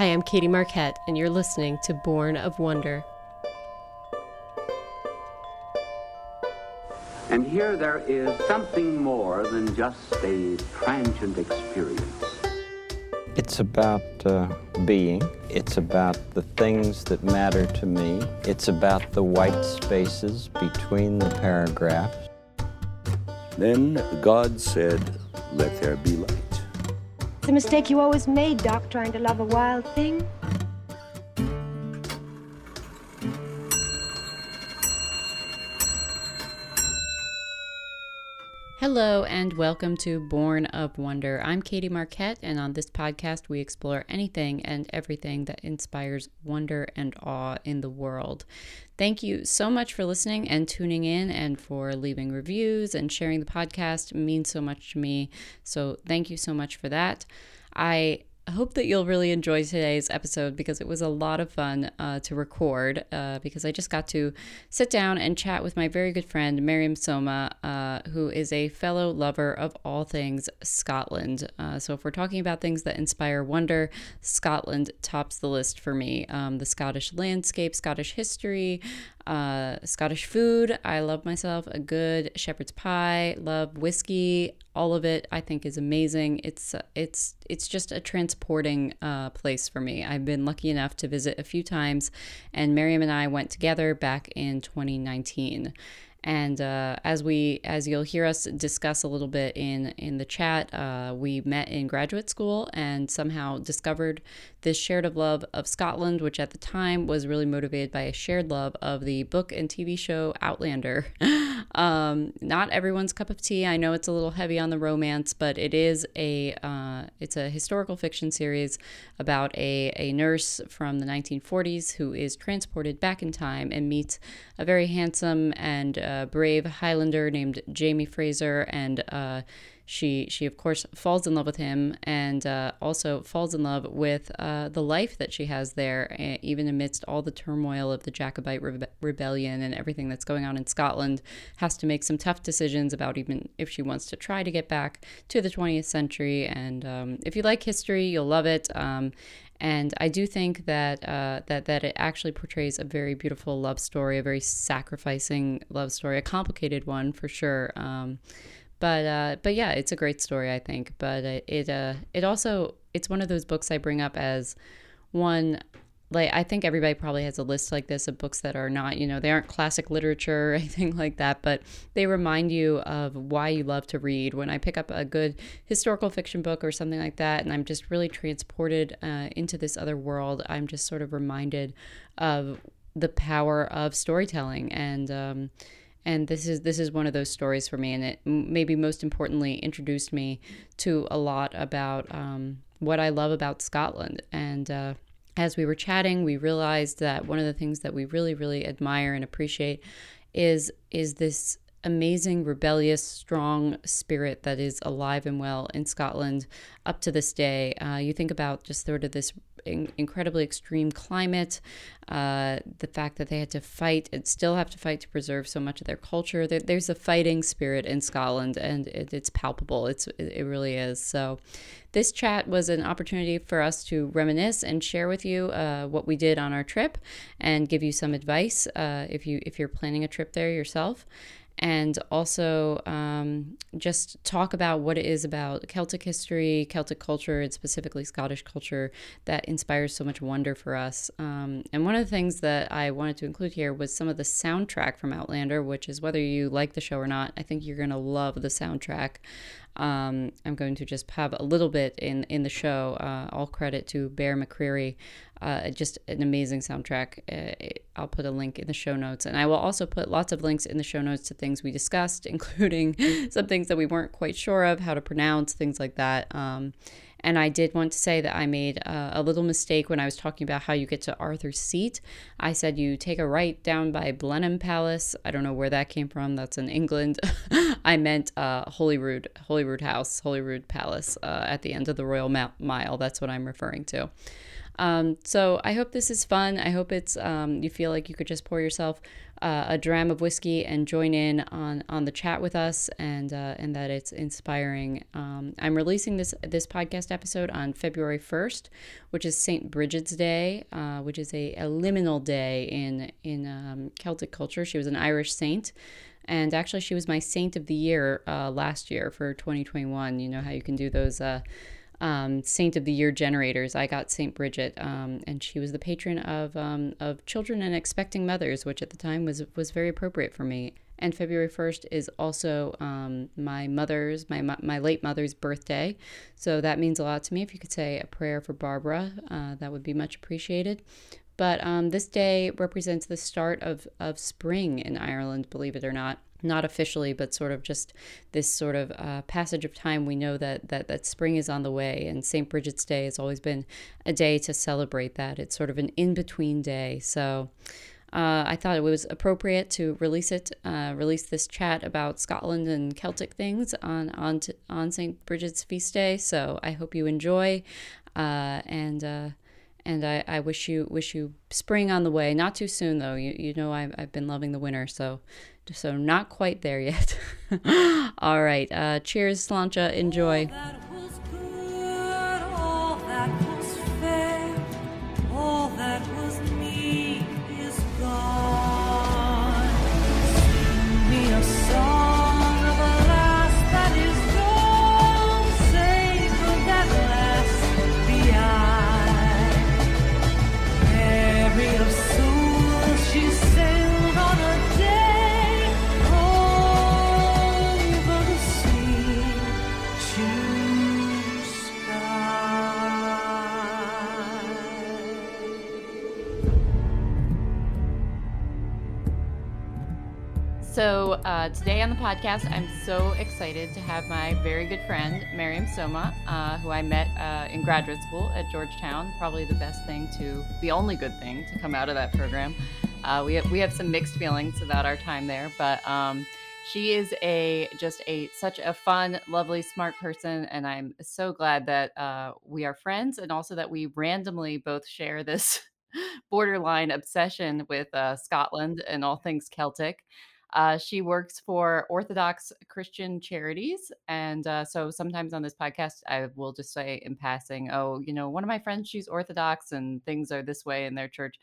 Hi, I'm Katie Marquette, and you're listening to Born of Wonder. And here there is something more than just a transient experience. It's about uh, being. It's about the things that matter to me. It's about the white spaces between the paragraphs. Then God said, Let there be light. A mistake you always made, Doc, trying to love a wild thing. Hello and welcome to Born of Wonder. I'm Katie Marquette, and on this podcast, we explore anything and everything that inspires wonder and awe in the world. Thank you so much for listening and tuning in, and for leaving reviews and sharing the podcast. It means so much to me. So, thank you so much for that. I I hope that you'll really enjoy today's episode because it was a lot of fun uh, to record. Uh, because I just got to sit down and chat with my very good friend Miriam Soma, uh, who is a fellow lover of all things Scotland. Uh, so, if we're talking about things that inspire wonder, Scotland tops the list for me. Um, the Scottish landscape, Scottish history, uh, Scottish food. I love myself a good shepherd's pie. Love whiskey. All of it, I think, is amazing. It's it's it's just a transporting uh, place for me. I've been lucky enough to visit a few times, and Miriam and I went together back in 2019. And uh, as we, as you'll hear us discuss a little bit in in the chat, uh, we met in graduate school and somehow discovered this shared of love of Scotland, which at the time was really motivated by a shared love of the book and TV show Outlander. um, not everyone's cup of tea. I know it's a little heavy on the romance, but it is a uh, it's a historical fiction series about a a nurse from the 1940s who is transported back in time and meets a very handsome and uh, brave Highlander named Jamie Fraser and uh, she she of course falls in love with him and uh, also falls in love with uh, the life that she has there even amidst all the turmoil of the jacobite rebe- rebellion and everything that's going on in scotland has to make some tough decisions about even if she wants to try to get back to the 20th century and um, if you like history you'll love it um, and I do think that uh, that that it actually portrays a very beautiful love story, a very sacrificing love story, a complicated one for sure. Um, but uh, but yeah, it's a great story, I think. But it it, uh, it also it's one of those books I bring up as one like I think everybody probably has a list like this of books that are not, you know, they aren't classic literature or anything like that, but they remind you of why you love to read. When I pick up a good historical fiction book or something like that, and I'm just really transported uh, into this other world, I'm just sort of reminded of the power of storytelling and. Um, and this is this is one of those stories for me and it maybe most importantly introduced me to a lot about um, what i love about scotland and uh, as we were chatting we realized that one of the things that we really really admire and appreciate is is this amazing rebellious strong spirit that is alive and well in scotland up to this day. Uh, you think about just sort of this in- incredibly extreme climate, uh, the fact that they had to fight and still have to fight to preserve so much of their culture. There, there's a fighting spirit in Scotland, and it, it's palpable. It's it really is. So, this chat was an opportunity for us to reminisce and share with you uh, what we did on our trip, and give you some advice uh, if you if you're planning a trip there yourself and also um, just talk about what it is about Celtic history, Celtic culture, and specifically Scottish culture that inspires so much wonder for us. Um, and one of the things that I wanted to include here was some of the soundtrack from Outlander, which is whether you like the show or not, I think you're going to love the soundtrack. Um, I'm going to just have a little bit in in the show. Uh, all credit to Bear McCreary, uh, just an amazing soundtrack. Uh, I'll put a link in the show notes, and I will also put lots of links in the show notes to things we discussed, including some things that we weren't quite sure of how to pronounce, things like that. Um, and I did want to say that I made uh, a little mistake when I was talking about how you get to Arthur's Seat. I said you take a right down by Blenheim Palace. I don't know where that came from. That's in England. I meant uh, Holyrood, Holyrood House, Holyrood Palace uh, at the end of the Royal Mile. That's what I'm referring to. Um, so I hope this is fun. I hope it's um, you feel like you could just pour yourself uh, a dram of whiskey and join in on on the chat with us, and uh, and that it's inspiring. Um, I'm releasing this this podcast episode on February 1st, which is Saint Bridget's Day, uh, which is a, a liminal day in in um, Celtic culture. She was an Irish saint. And actually, she was my saint of the year uh, last year for 2021. You know how you can do those uh, um, Saint of the Year generators. I got Saint Bridget, um, and she was the patron of um, of children and expecting mothers, which at the time was was very appropriate for me. And February first is also um, my mother's my my late mother's birthday, so that means a lot to me. If you could say a prayer for Barbara, uh, that would be much appreciated. But um, this day represents the start of, of spring in Ireland, believe it or not. Not officially, but sort of just this sort of uh, passage of time. We know that, that that spring is on the way, and St. Bridget's Day has always been a day to celebrate that. It's sort of an in between day. So uh, I thought it was appropriate to release it, uh, release this chat about Scotland and Celtic things on on t- on St. Bridget's feast day. So I hope you enjoy, uh, and uh, and I, I wish you wish you spring on the way. Not too soon though. You you know I've, I've been loving the winter, so so not quite there yet. All right. Uh, cheers, Sláinte. Enjoy. Today on the podcast, I'm so excited to have my very good friend, Maryam Soma, uh, who I met uh, in graduate school at Georgetown. Probably the best thing to, the only good thing to come out of that program. Uh, we, have, we have some mixed feelings about our time there, but um, she is a just a such a fun, lovely, smart person, and I'm so glad that uh, we are friends, and also that we randomly both share this borderline obsession with uh, Scotland and all things Celtic. Uh, she works for Orthodox Christian Charities. And uh, so sometimes on this podcast, I will just say in passing, oh, you know, one of my friends, she's Orthodox and things are this way in their church.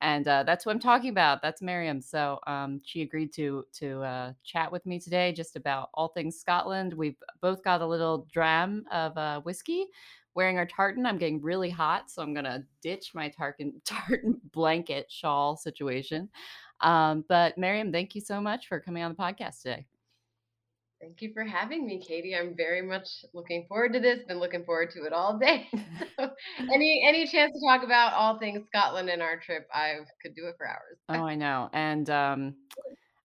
And uh, that's what I'm talking about. That's Miriam. So um, she agreed to to uh, chat with me today just about all things Scotland. We've both got a little dram of uh, whiskey wearing our tartan. I'm getting really hot, so I'm gonna ditch my tartan tartan blanket shawl situation. Um, but Miriam, thank you so much for coming on the podcast today. Thank you for having me, Katie. I'm very much looking forward to this. Been looking forward to it all day. so any any chance to talk about all things Scotland and our trip, I could do it for hours. oh, I know. And um,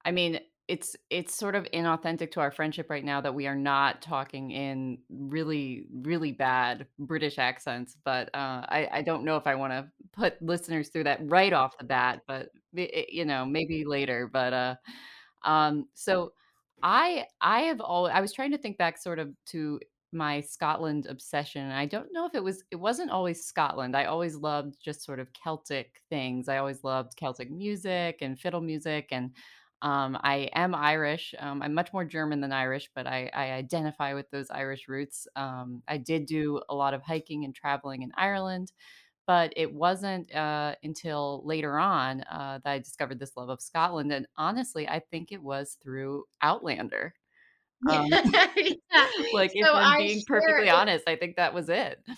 I mean, it's it's sort of inauthentic to our friendship right now that we are not talking in really really bad British accents. But uh, I I don't know if I want to put listeners through that right off the bat. But you know maybe later. But uh, um, so I I have all I was trying to think back sort of to my Scotland obsession. I don't know if it was it wasn't always Scotland. I always loved just sort of Celtic things. I always loved Celtic music and fiddle music and um, I am Irish. Um, I'm much more German than Irish, but I, I identify with those Irish roots. Um, I did do a lot of hiking and traveling in Ireland, but it wasn't uh, until later on uh, that I discovered this love of Scotland. And honestly, I think it was through Outlander. Um, yeah. like, if I'm being perfectly it. honest, I think that was it.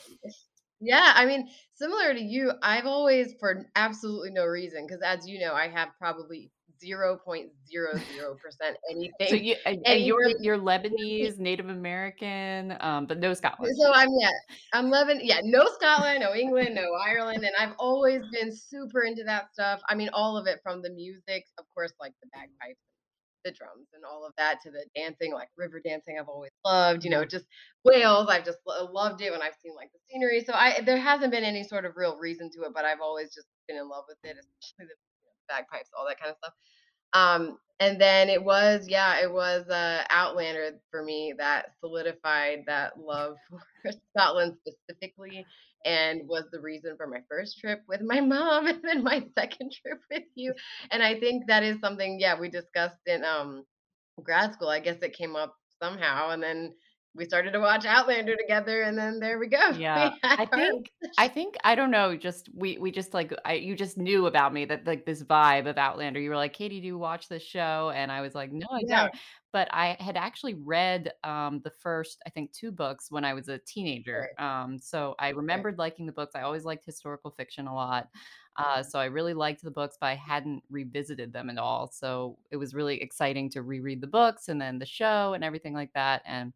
Yeah, I mean, similar to you, I've always, for absolutely no reason, because as you know, I have probably zero point zero zero percent anything. So you and, and you're you're Lebanese, Native American, um, but no Scotland. So I'm yeah, I'm Lebanon. Yeah, no Scotland, no England, no Ireland, and I've always been super into that stuff. I mean, all of it from the music, of course, like the bagpipes the drums and all of that to the dancing, like river dancing, I've always loved. You know, just Wales, I've just loved it when I've seen like the scenery. So I there hasn't been any sort of real reason to it, but I've always just been in love with it, especially the bagpipes, all that kind of stuff. Um, and then it was, yeah, it was uh, Outlander for me that solidified that love for Scotland specifically, and was the reason for my first trip with my mom, and then my second trip with you. And I think that is something, yeah, we discussed in um grad school. I guess it came up somehow, and then we started to watch Outlander together, and then there we go. Yeah. We I think I think I don't know, just we we just like I you just knew about me that like this vibe of Outlander. You were like, "Katie, do you watch this show?" And I was like, "No, I yeah, don't." But I had actually read um the first, I think, two books when I was a teenager. right, Um so I right. remembered liking the books. I always liked historical fiction a lot. Uh so I really liked the books, but I hadn't revisited them at all. So it was really exciting to reread the books and then the show and everything like that. And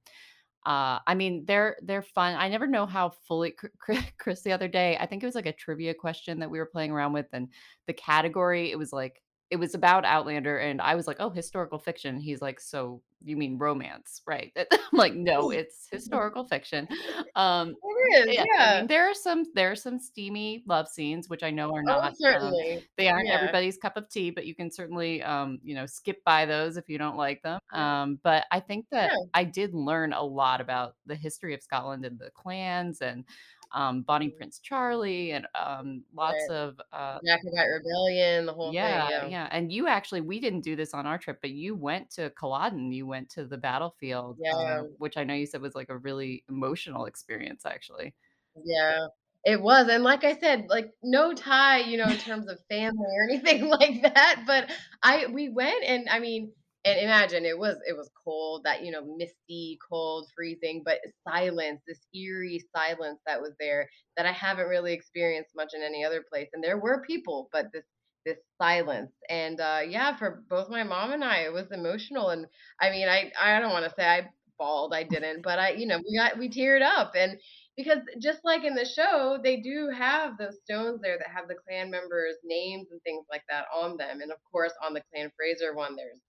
uh, I mean, they're they're fun. I never know how fully Chr Chr Chris the other day, I think it was like a trivia question that we were playing around with, and the category, it was like it was about Outlander, and I was like, "Oh, historical fiction." He's like, "So you mean romance, right?" I'm like, "No, it's historical fiction." Um, It is, yeah, I mean, there are some there are some steamy love scenes, which I know are Oh, not, um certainly. they aren't Yeah, everybody's cup of tea, but you can certainly, um, you know, skip by those if you don't like them. Um, but I think that yeah, I did learn a lot about the history of Scotland and the clans and, um, Bonnie mhm, Prince Charlie and, um, lots right. of, uh Jacobite Rebellion, the whole thing, yeah, yeah. yeah, and you actually we didn't do this on our trip, but you went to Culloden, you went to the battlefield, uh, Yeah, which I know you said was, like, a really emotional experience, actually. yeah. It was, and like I said, like, no tie, you know, in terms of family or anything like that, but I we went and I mean and imagine it was it was cold, that, you know, misty, cold, freezing, but silence, this eerie silence that was there that I haven't really experienced much in any other place, and there were people, but this this silence, and, uh, yeah, for both my mom and I, it was emotional, and I mean, I I don't wanna say I bawled, I didn't, but I you know, we got we teared up, and because just like in the show, they do have those stones there that have the clan members' names and things like that on them. And of course, on the Clan Fraser one, there's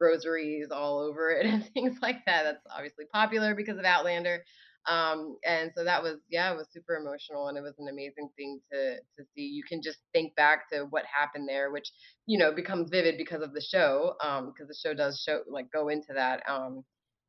rosaries all over it and things like that. That's obviously popular because of Outlander. Um, and so that was, yeah, it was super emotional and it was an amazing thing to to see. You can just think back to what happened there, which you know becomes vivid because of the show, um, because the show does show like go into that. Um,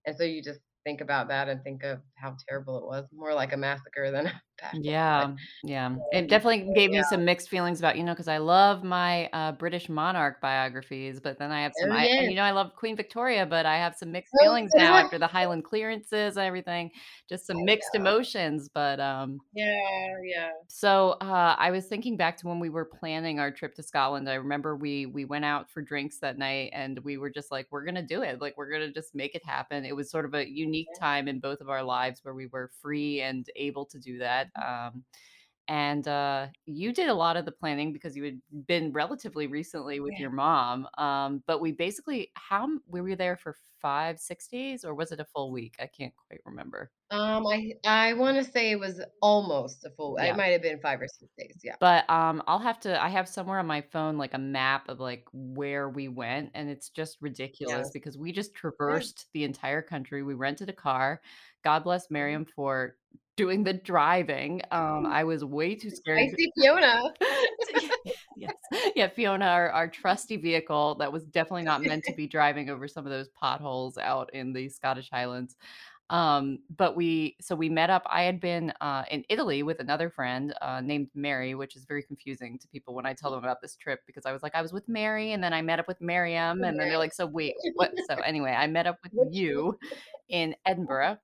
and so you just think about that and think of how terrible it was, more like a massacre than a Yeah, yeah. It definitely gave me some mixed feelings about, you know, because I love my, uh, British monarch biographies, but then I have some Oh, I and, you know, I love Queen Victoria, but I have some mixed Oh, feelings now after the Highland clearances and everything, just some mixed know. emotions, but, um Yeah, yeah. so, uh, I was thinking back to when we were planning our trip to Scotland. I remember we we went out for drinks that night and we were just like, we're gonna do it. Like, we're gonna just make it happen. It was sort of a unique time in both of our lives where we were free and able to do that. Um, and uh, you did a lot of the planning because you had been relatively recently with Yeah. your mom. Um, but we basically, how we were there for five, six days, or was it a full week? I can't quite remember. Um, I I wanna say it was almost a full it might have been 5 or 6 days, yeah. But, um, I'll have to I have somewhere on my phone, like, a map of, like, where we went, and it's just ridiculous Yes. because we just Yeah. traversed the entire country. We rented a car. God bless. Miriam for doing the driving. Um, I was way too scared Spicy Fiona. Yes. Yeah, Fiona, our our trusty vehicle that was definitely not meant to be driving over some of those potholes out in the Scottish Highlands. Um, but we so we met up. I had been uh, in Italy with another friend uh, named Mary, which is very confusing to people when I tell them about this trip because I was like, I was with Mary, and then I met up with Miriam, and then they're like, so wait, what? So anyway, I met up with you in Edinburgh,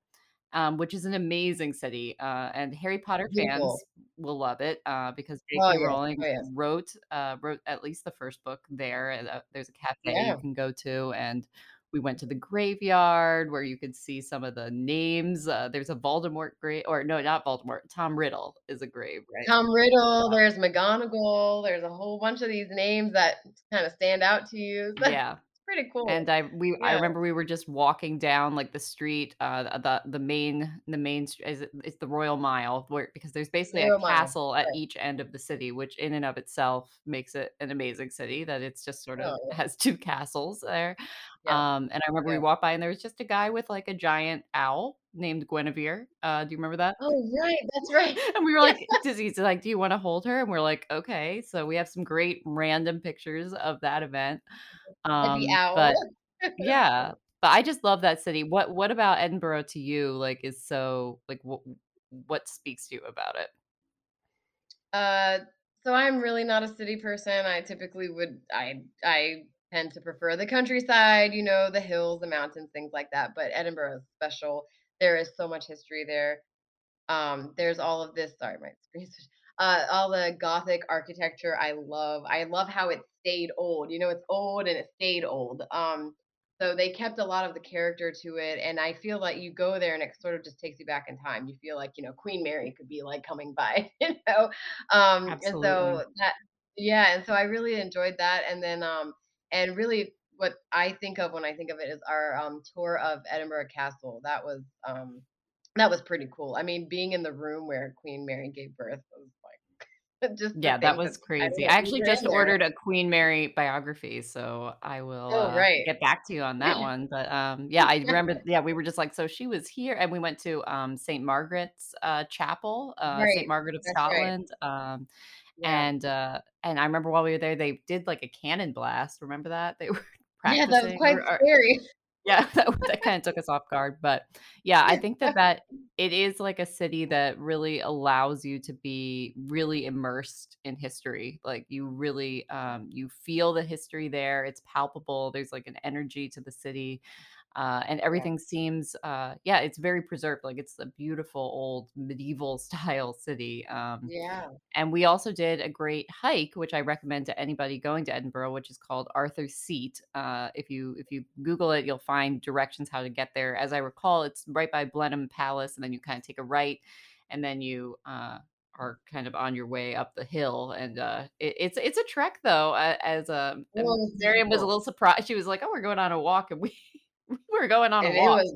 um, which is an amazing city, uh, and Harry Potter beautiful. fans will love it uh, because Oh, J.K. yes. Rowling Oh, yes. wrote uh, wrote at least the first book there. and, uh, there's a cafe you can go to, and we went to the graveyard where you could see some of the names. Uh, there's a Voldemort grave, or no, not Voldemort. Tom Riddle is a grave, right? Tom Riddle, there's McGonagall, there's a whole bunch of these names that kinda stand out to you, Yeah. Pretty cool. And I we I remember we were just walking down, like, the street, uh, the the main the main is it it's the Royal Mile where because there's basically a Royal Mile. castle at Right. each end of the city, which in and of itself makes it an amazing city that it's just sort of Oh, yeah. has 2 castles there. Yes. Um, and I remember we walked by and there was just a guy with, like, a giant owl named Guinevere. Uh, do you remember that? Oh, right, that's right. And we were like, he's like, "Do you wanna hold her?" And we're like, "Okay." So we have some great random pictures of that event. And the Um, owl. but yeah, but I just love that city. What what about Edinburgh to you, like, is so like, what what speaks to you about it? Uh, so I'm really not a city person. I typically would I I tend to prefer the countryside, you know, the hills, the mountains, things like that. But Edinburgh is special. There is so much history there. Um, there's all of this sorry, my screen. Uh, all the Gothic architecture I love. I love how it stayed old. You know, it's old and it stayed old. Um, so they kept a lot of the character to it, and I feel like you go there and it sort of just takes you back in time. You feel like, you know, Queen Mary could be like coming by, you know. Um, and so that yeah, and so I really enjoyed that. And then um and really what I think of when I think of it is our um tour of Edinburgh Castle. That was um that was pretty cool. I mean, being in the room where Queen Mary gave birth was like just Yeah, that was crazy. know, I actually just ordered a Queen Mary biography, so I will, Oh, uh, get back to you on that one, but, um, yeah, I remember yeah, we were just like, "So she was here," and we went to, um, St. Margaret's, uh, Chapel, uh, St. Margaret of That's right. Scotland, um, Yeah. and, uh, and I remember while we were there, they did like a cannon blast, remember that? They were practicing. Yeah, that was quite or or scary. yeah, that that kinda took us off guard, but yeah, I think that that it is like a city that really allows you to be really immersed in history. Like you really um you feel the history there. It's palpable. There's like an energy to the city. Uh, and Yeah. everything seems uh yeah, it's very preserved. Like it's a beautiful old medieval style city. Um Yeah. and we also did a great hike, which I recommend to anybody going to Edinburgh, which is called Arthur's Seat. Uh, if you if you Google it, you'll find directions how to get there. As I recall, it's right by Blenheim Palace, and then you kind of take a right, and then you uh, are kind of on your way up the hill. And uh, it, it's it's a trek though. Uh, as um, Well, and it was Miriam was a little surprised. She was like, "Oh, we're going on a walk," and we we were going on a And walk. was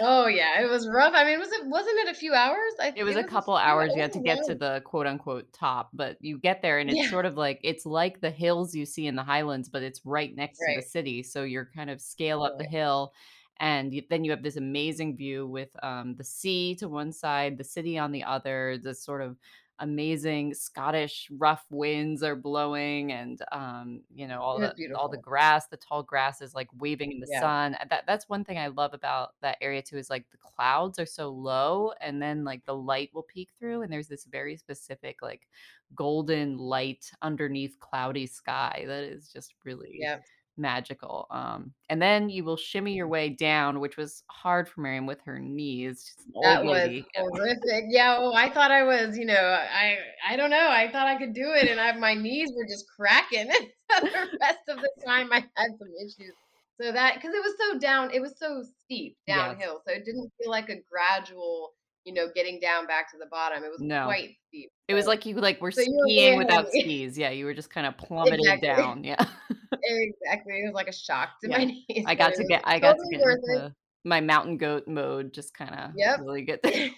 oh, yeah, it was rough. I mean, was it wasn't it a few hours? I It was it a was a couple few hours it you had to get to the quote unquote "top," but you get there and it's Yeah. sort of like it's like the hills you see in the Highlands, but it's right next to the city, so you're kind of scale up the hill, and then you have this amazing view with, um, the sea to one side, the city on the other, the sort of amazing Scottish rough winds are blowing and, um, you know, all the all the grass, the tall grass is, like, waving in the Yeah. sun, that that's one thing I love about that area too is, like, the clouds are so low, and then, like, the light will peek through, and there's this very specific, like, golden light underneath cloudy sky that is just really Yeah. Magical, um, and then you will shimmy your way down, which was hard for Miriam with her knees, she's an old That was horrific. Yeah, oh, I thought I was, you know, I I don't know, I thought I could do it, and I my knees were just cracking. The rest of the time, I had some issues. So that because it was so down it was so steep Yes. downhill, so it didn't feel like a gradual, you know, getting down back to the bottom. It was No. quite steep. It was like you, like, were so skiing without skis, yeah, you were just kinda plummeting Exactly. down, yeah. Exactly. It was like a shock to my knees, I got to get I got to get into my mountain goat mode, just kinda Yep. really get there.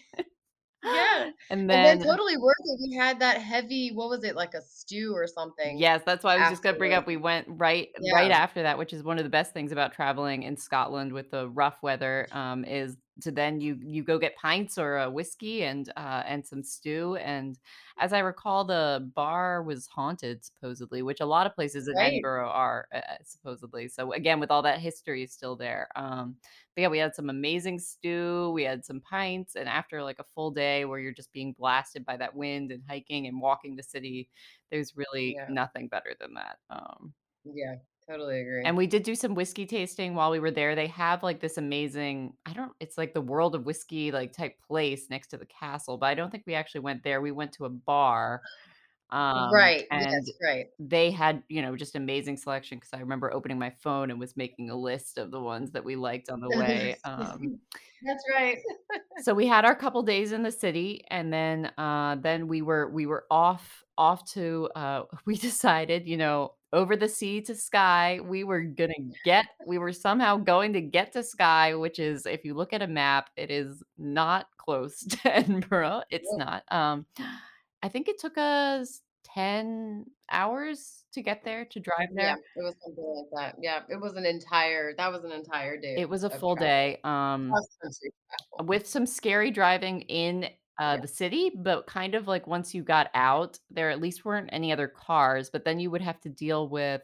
Yeah, And and then then totally worth it, we had that heavy what was it, like a stew or something Yes, that's why I was just gonna bring up, we went right right after that, which is one of the best things about traveling in Scotland with the rough weather, um, is to then you you go get pints or a whiskey and, uh, and some stew, and as I recall, the bar was haunted supposedly, which a lot of places in right. Edinburgh are, uh, uh, supposedly, so again, with all that history still there, um, but yeah, we had some amazing stew, we had some pints, and after, like, a full day where you're just being blasted by that wind and hiking and walking the city, there's really Yeah, nothing better than that, um, yeah, totally agree. and we did do some whiskey tasting while we were there. They have, like, this amazing I don't it's like the World of Whiskey, like, type place next to the castle, but I don't think we actually went there. We went to a bar, um, Right, and yes, right. they had, you know, just amazing selection because I remember opening my phone and was making a list of the ones that we liked on the way, um That's right. so we had our couple days in the city and then uh then we were we were off off to uh we decided you know over the sea to Skye we were gonna get we were somehow going to get to Skye which is if you look at a map it is not close to edinburgh it's not um i think it took us 10 hours to get there, to drive there. Yeah, it was something like that. Yeah, it was an entire that was an entire day It was a full travel. day, um, with some scary driving in, uh, Yeah. the city, but kind of like once you got out, there at least weren't any other cars, but then you would have to deal with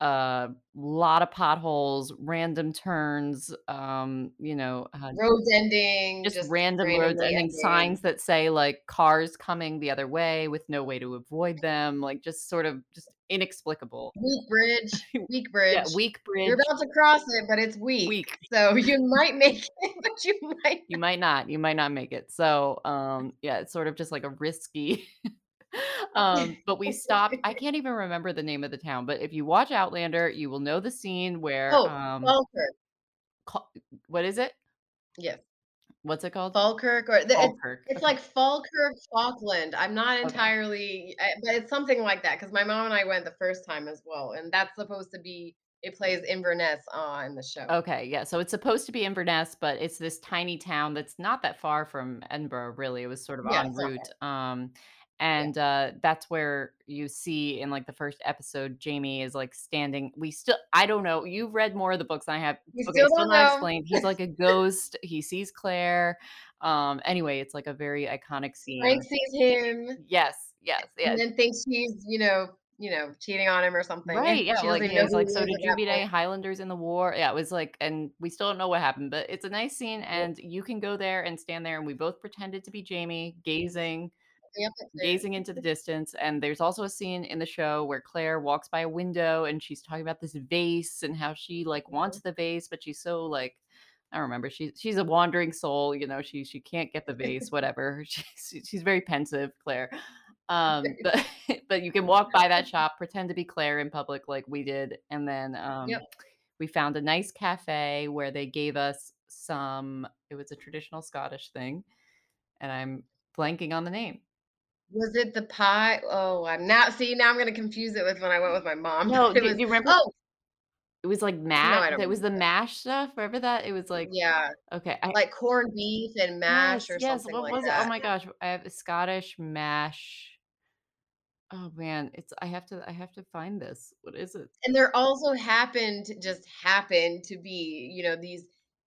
a lot of potholes, random turns, um, you know, uh Roads ending, just just random roads ending, ending. signs that say, like, cars coming the other way with no way to avoid them, like, just sort of just inexplicable. Weak bridge, weak Yeah, bridge. weak bridge. You're about to cross it, but it's weak. Weak. So you might make it, but you might You might not, you might not make it. So, um, yeah, it's sort of just like a risky um, but we stopped I can't even remember the name of the town, but if you watch Outlander, you will know the scene where, Oh, um Falkirk. what is it? Yes. What's it called? Falkirk or the it's Falkirk, it's okay. like Falkirk, Falkland. I'm not Okay. entirely I but it's something like that because my mom and I went the first time as well, and that's supposed to be it plays Inverness on the show. Okay, yeah, so it's supposed to be Inverness, but it's this tiny town that's not that far from Edinburgh, really, it was sort of Yeah, en it's route, um. And, uh, that's where you see in, like, the 1st episode, Jamie is, like, standing we still I don't know, you've read more of the books than I have. We Okay, still still don't know. explained. He's like a ghost, he sees Claire, um, anyway, it's like a very iconic scene. Frank sees him Yes, yes, and then thinks she's, you know you know, cheating on him or something, Right, and yeah, she like, even know like, "So did you beat any. Highlanders in the war?" Yeah, it was like and we still don't know what happened, but it's a nice scene, and you can go there and stand there, and we both pretended to be Jamie, gazing Yep, that's it. Gazing into the distance, and there's also a scene in the show where Claire walks by a window, and she's talking about this vase and how she, like, wants Mhm. the vase, but she's so, like I remember, she's she's a wandering soul, you know, she she can't get the vase, whatever. She's she's very pensive, Claire. Um, but but you can walk by that shop, pretend to be Claire in public like we did, and then, um, Yep. we found a nice cafe where they gave us some it was a traditional Scottish thing, and I'm blanking on the name. Was it the pie? Oh, I'm now see, now I'm gonna confuse it with when I went with my mom. No, It do was do you remember oh! It was like mash. No, it was the mash stuff, remember that? It was like Yeah. okay, I Like corned beef and mash Yes, or yes, something what like was it? Oh my gosh, I have a Scottish mash Oh, man, it's I have to I have to find this. What is it? And there also happened just happened to be, you know, these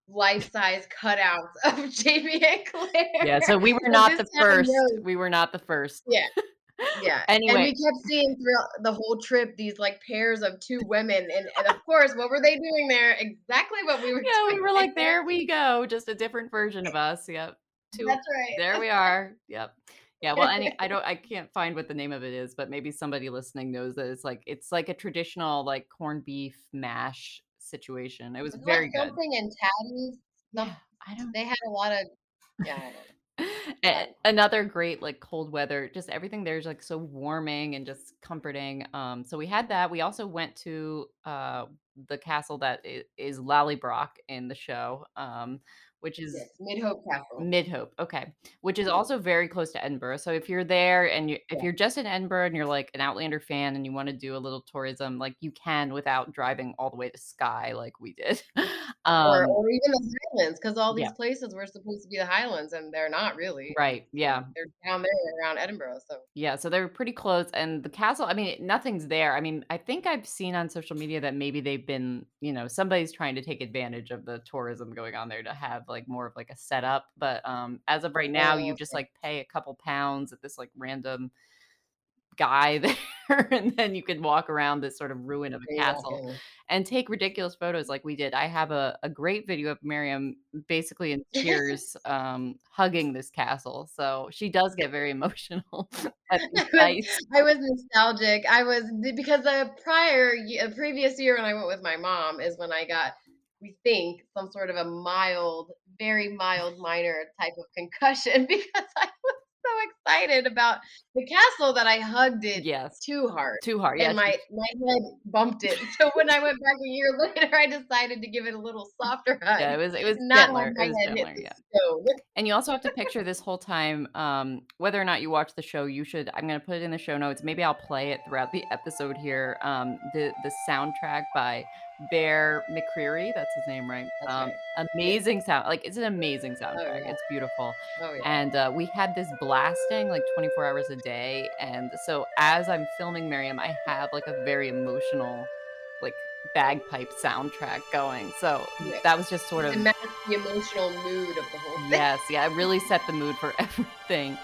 life-size cutouts of Jamie and Claire. Yeah, so we were not the first, knows we were not the first. Yeah. Yeah, and we kept seeing throughout the whole trip these, like, pairs of 2 women, and and of course, what were they doing there? Exactly what we were Yeah, we were like, there. "There we go, just a different version of us." Yep. 2 That's right. there we are. Yep. Yeah, well, any I don't I can't find what the name of it is, but maybe somebody listening knows that it's like it's like a traditional, like, corned beef mash situation. It was Was it like very good. something in Tatties? Yeah, I don't they had a lot of yeah, I don't know. A another great, like, cold weather just everything there is, like, so warming and just comforting, um, so we had that. We also went to, uh, the castle that is, i is Lallybroch in the show, um, which is Yes, Midhope Castle. Midhope, okay, which is also very close to Edinburgh, so if you're there and you if Yeah. you're just in Edinburgh and you're, like, an Outlander fan and you wanna do a little tourism, like, you can without driving all the way to Skye like we did. Or Um or even the Highlands, because all Yeah. these places were supposed to be the Highlands, and they're not really. Right, yeah. They're down there around Edinburgh, so Yeah, so they're pretty close, and the castle I mean, nothing's there. I mean, I think I've seen on social media that maybe they've been you know, somebody's trying to take advantage of the tourism going on there to have, like, more of, like, a setup, but, um, as of right now, Oh, you just, okay. like, pay a couple pounds at this, like, random guy there, and then you can walk around this sort of ruin of a castle and take ridiculous photos like we did. I have a a great video of Miriam basically in tears, um, hugging this castle, so she does get very emotional I was. I was nostalgic. I was because the prior ye uh, previous year when I went with my mom is when I got, we think, some sort of a mild, very mild minor type of concussion because I was so excited about the castle that I hugged it Yes. too hard, Too hard, yeah, and my my head bumped it. So when I went back a year later, I decided to give it a little softer hug Yeah, it was it was not gentler, my was head hit gentler, the yeah. stone. And you also have to picture this whole time, um, whether or not you watch the show, you should I'm gonna put it in the show notes, maybe I'll play it throughout the episode here, um, the the soundtrack by Bear McCreary, that's his name, right? Um, right. Amazing sound like, it's an amazing Oh, soundtrack, yeah. it's beautiful, Oh, yeah. and, uh, we had this blasting, like, 24 hours a day. And so as I'm filming Miriam, I have like a very emotional, bagpipe soundtrack going. So Yeah. that was just sort of the emotional mood of the whole thing. yes, yeah, it really set the mood for everything.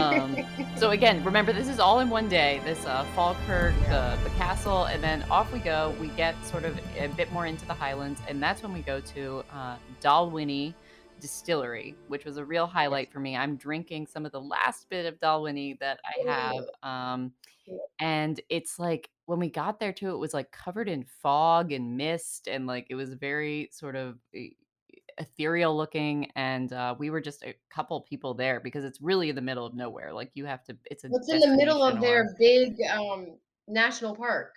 Um, so again, remember this is all in one day. This uh, Falkirk, the the castle, and then off we go. We get sort of a bit more into the Highlands, and that's when we go to uh, Dalwhinnie Distillery, which was a real highlight for me. I'm drinking some of the last bit of Dalwhinnie that I have, um, and it's like when we got there too, it was like covered in fog and mist, and like it was very sort of ethereal looking and uh, we were just a couple people there because it's really in the middle of nowhere like you have to it's a What's in the middle of or- their big um national park?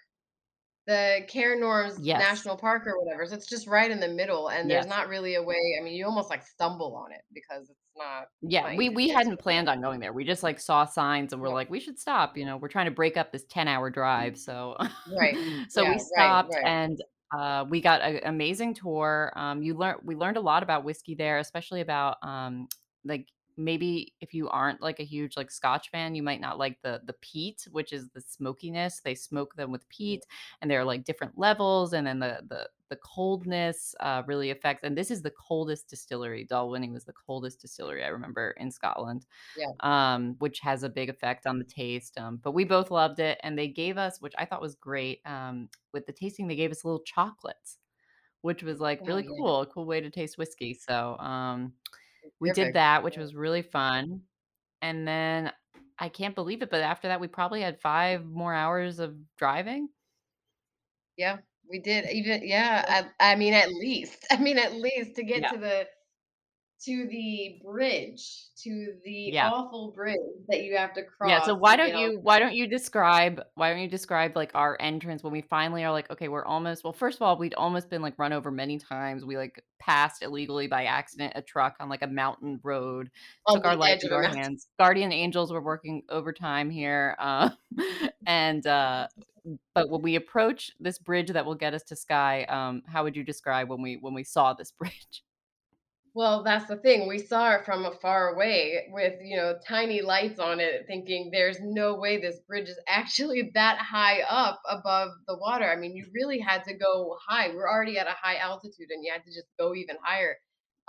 The Cairngorms Yes. National Park or whatever. So it's just right in the middle and there's not really a way. I mean, you almost like stumble on it because it's not yeah we we hadn't planned on going there we just like saw signs and we're Yeah. like we should stop you know we're trying to break up this 10 hour drive so Right. so Yeah, we right, stopped right. and uh, we got an amazing tour um, you learned we learned a lot about whiskey there especially about um, like maybe if you aren't like a huge like scotch fan you might not like the the peat which is the smokiness they smoke them with peat and they're like different levels and then the the the coldness uh, really affects and this is the coldest distillery dalwhinnie was the coldest distillery i remember in scotland Yeah. um, which has a big effect on the taste um, but we both loved it and they gave us which i thought was great um, with the tasting they gave us little chocolates which was like Oh, really yeah. cool a cool way to taste whiskey so um, we did that which was really fun and then i can't believe it but after that we probably had five more hours of driving Yeah, we did. Even yeah, I, I mean at least. I mean at least to get Yeah. to the to the bridge, to the Yeah. awful bridge that you have to cross. Yeah, so why don't you why don't you describe why don't you describe like our entrance when we finally are like okay we're almost well first of all we'd almost been like run over many times we like passed illegally by accident a truck on like a mountain road on took our life into our hands guardian angels were working overtime here uh, and uh but when we approach this bridge that will get us to Skye um how would you describe when we when we saw this bridge Well, that's the thing. We saw it from afar away with, you know, tiny lights on it, thinking there's no way this bridge is actually that high up above the water. I mean, you really had to go high. We're already at a high altitude and you had to just go even higher.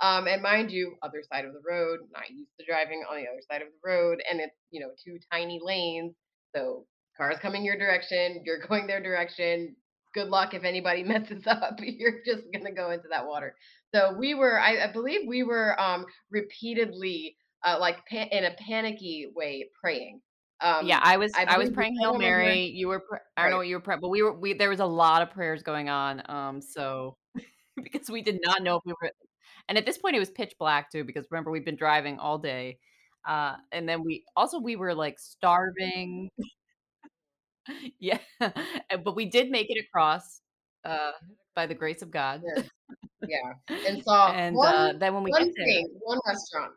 Um, and mind you, other side of the road, not used to driving on the other side of the road, and it's, you know, two tiny lanes. So cars coming your direction, you're going their direction. Good luck if anybody messes up. You're just gonna go into that water. So we were, I, I believe we were um, repeatedly, uh, like in a panicky way, praying. Um, yeah, I was I I, was praying Hail Mary. You were pr- I don't know what you were praying, but we were we there was a lot of prayers going on. Um, so because we did not know if we were, and at this point it was pitch black too. Because remember we've been driving all day, uh, and then we also we were like starving. yeah, but we did make it across, uh, by the grace of God. Yes. Yeah, and saw and one, uh, then when we one get there, thing, one restaurant.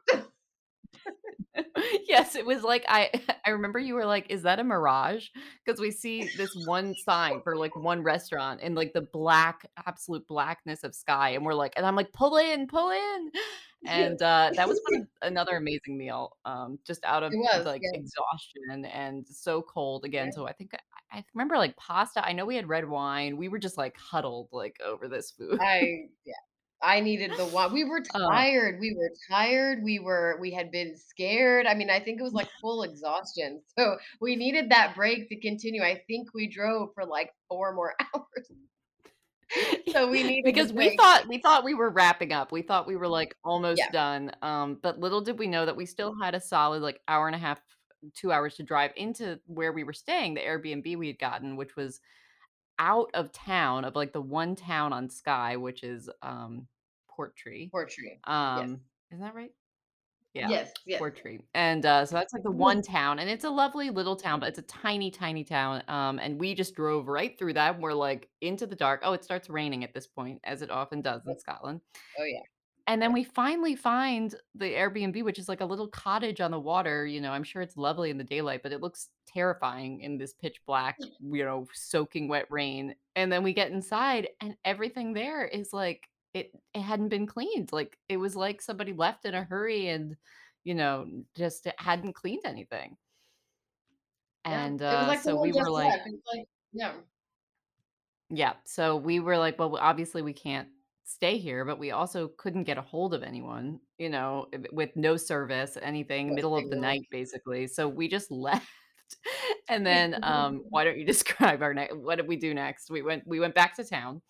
yes, it was like I I remember you were like, "Is that a mirage?" Because we see this one sign for like one restaurant in like the black, absolute blackness of Skye, and we're like, and I'm like, "Pull in, pull in," and uh, that was one of, another amazing meal, um, just out of was, like yeah. exhaustion and so cold again. So I think I, remember like pasta. I know we had red wine. We were just like huddled like over this food. I yeah. I needed the one. We were Uh, tired. We were tired. We were we had been scared. I mean, I think it was like full exhaustion. So we needed that break to continue. I think we drove for like four more hours. So we needed because we thought we thought we were wrapping up. We thought we were like almost Yeah. done. Um, but little did we know that we still had a solid like hour and a half, two hours to drive into where we were staying, the Airbnb we had gotten, which was out of town of like the one town on Skye, which is um Portree. Portree. Um, isn't that right? Yeah. Yes, yes. Portree. And uh, so that's like the Mhm. one town, and it's a lovely little town, but it's a tiny, tiny town. Um, and we just drove right through that. And we're like into the dark. Oh, it starts raining at this point, as it often does in Scotland. Oh yeah. And then we finally find the Airbnb, which is like a little cottage on the water. You know, I'm sure it's lovely in the daylight, but it looks terrifying in this pitch black, you know, soaking wet rain. And then we get inside, and everything there is like it it hadn't been cleaned. Like it was like somebody left in a hurry and, you know, just hadn't cleaned anything. Yeah, And uh, like so we were like, like, yeah, yeah. So we were like, well, obviously we can't stay here, but we also couldn't get a hold of anyone, you know, with no service, anything, middle of the night, basically. So we just left. And then, um, why don't you describe our next? What did we do next? We went, we went back to town.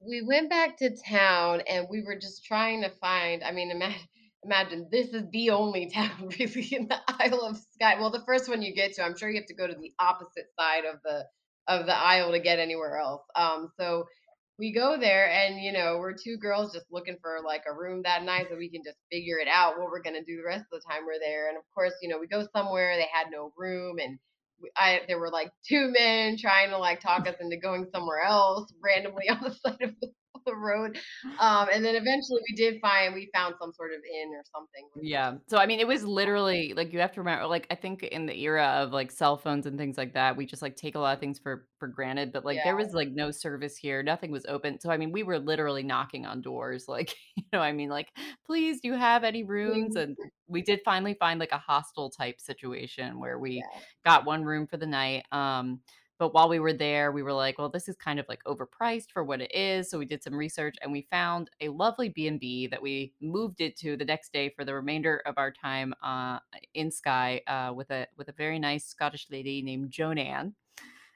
we went back to town and we were just trying to find i mean imagine, imagine this is the only town really in the isle of skye well the first one you get to i'm sure you have to go to the opposite side of the of the isle to get anywhere else um so we go there and you know we're two girls just looking for like a room that night so we can just figure it out what we're going to do the rest of the time we're there and of course you know we go somewhere they had no room and I there were like two men trying to like talk us into going somewhere else randomly on the side of the, the road. Um, and then eventually we did find we found some sort of inn or something. Yeah. So I mean, it was literally like you have to remember, like I think in the era of like cell phones and things like that, we just like take a lot of things for for granted. But like there was like no service here, nothing was open. So I mean, we were literally knocking on doors, like you know, I mean, like, please, do you have any rooms? And we did finally find like a hostel type situation where we Yeah. got one room for the night. Um, but while we were there, we were like, well, this is kind of like overpriced for what it is. So we did some research and we found a lovely B&B that we moved it to the next day for the remainder of our time uh, in Skye uh, with a with a very nice Scottish lady named Joan Ann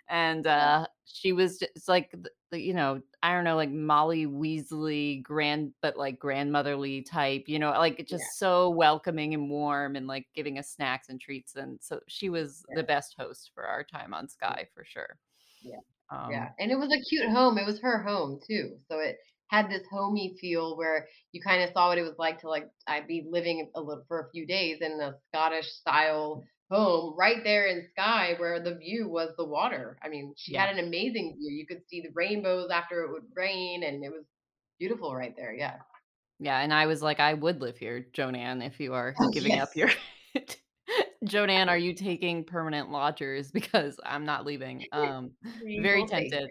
and uh she was just like you know i don't know like molly weasley grand but like grandmotherly type you know like it's Yeah. just so welcoming and warm and like giving us snacks and treats and so she was the best host for our time on Skye for sure Yeah. Yeah, um and it was a cute home. It was her home too, so it had this homey feel where you kind of saw what it was like to like I'd be living a little for a few days in a Scottish style home right there in Skye where the view was the water. I mean, she yeah had an amazing view. You could see the rainbows after it would rain, and it was beautiful right there. Yeah. yeah and i was like i would live here jonan if you are Oh giving up your jonan are you taking permanent lodgers because i'm not leaving um very tempted.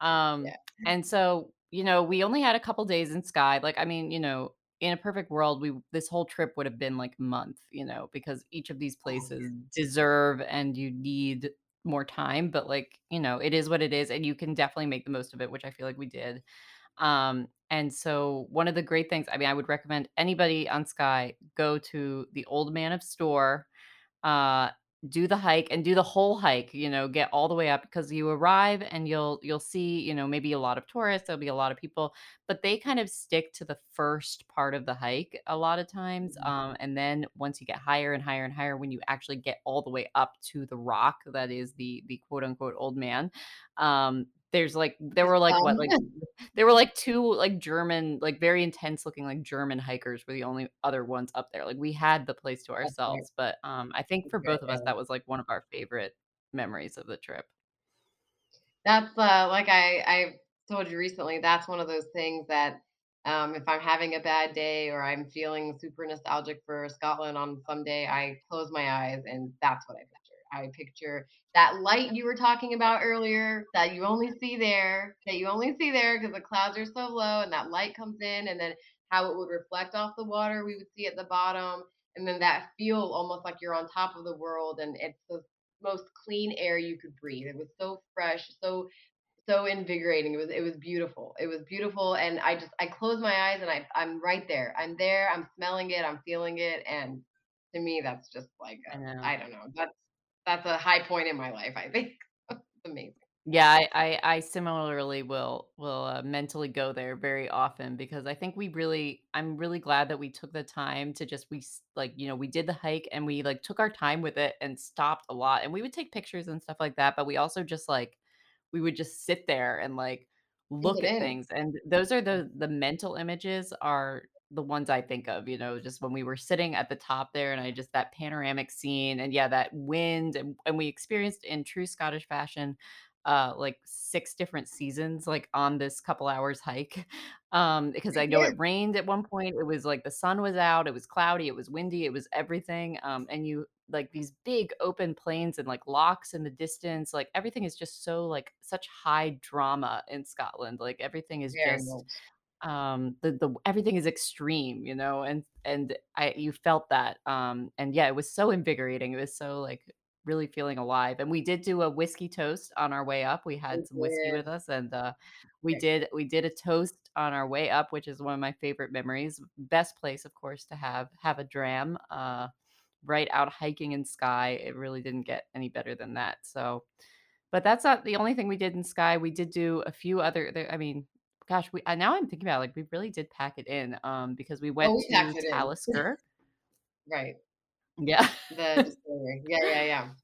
Um, Yeah. and so, you know, we only had a couple days in Skye. Like, I mean, you know, in a perfect world, we this whole trip would have been like a month, you know, because each of these Oh places deserve and you need more time. But like, you know, it is what it is, and you can definitely make the most of it, which I feel like we did. Um, and so one of the great things, I mean, I would recommend anybody on Skye go to the Old Man of Storr uh do the hike and do the whole hike you know get all the way up because you arrive and you'll you'll see you know maybe a lot of tourists there'll be a lot of people but they kind of stick to the first part of the hike a lot of times um and then once you get higher and higher and higher when you actually get all the way up to the rock that is the the quote unquote old man um there's like there were like what like there were like two like German, like very intense looking like German hikers were the only other ones up there. Like we had the place to ourselves, but um I think for both of us that was like one of our favorite memories of the trip. That's, uh, like I I told you recently, that's one of those things that, um, if I'm having a bad day or I'm feeling super nostalgic for Scotland on some day, I close my eyes and that's what I. I picture that light you were talking about earlier that you only see there, that you only see there because the clouds are so low and that light comes in and then how it would reflect off the water we would see at the bottom. And then that feel almost like you're on top of the world and it's the most clean air you could breathe. It was so fresh, so so invigorating. It was it was beautiful. It was beautiful, and I just I close my eyes and I I'm right there. I'm there. I'm smelling it. I'm feeling it, and to me, that's just like I don't know. That's that's a high point in my life. I think amazing. Yeah, I, I I similarly will will uh, mentally go there very often because I think we really I'm really glad that we took the time to just we like you know we did the hike and we like took our time with it and stopped a lot and we would take pictures and stuff like that but we also just like we would just sit there and like look at in. things and those are the the mental images are the ones I think of, you know, just when we were sitting at the top there and I just that panoramic scene and yeah, that wind and, and we experienced in true Scottish fashion uh like six different seasons like on this couple hours hike. Um because I know it rained at one point. It was like the sun was out, it was cloudy, it was windy, it was everything. Um and you like these big open plains and like lochs in the distance, like everything is just so like such high drama in Scotland. Like everything is Very just. Um the the everything is extreme you know and and i you felt that um and yeah it was so invigorating it was so like really feeling alive. And we did do a whiskey toast on our way up. We had some whiskey with us, and uh, we did we did a toast on our way up, which is one of my favorite memories. Best place, of course, to have have a dram. Uh, right out hiking in Skye. It really didn't get any better than that. So, but that's not the only thing we did in Skye. We did do a few other. There, I mean, gosh, we uh, now I'm thinking about it, like we really did pack it in um, because we Oh, went we to packed it in. Talisker. Right. Yeah. The. Yeah, yeah, yeah.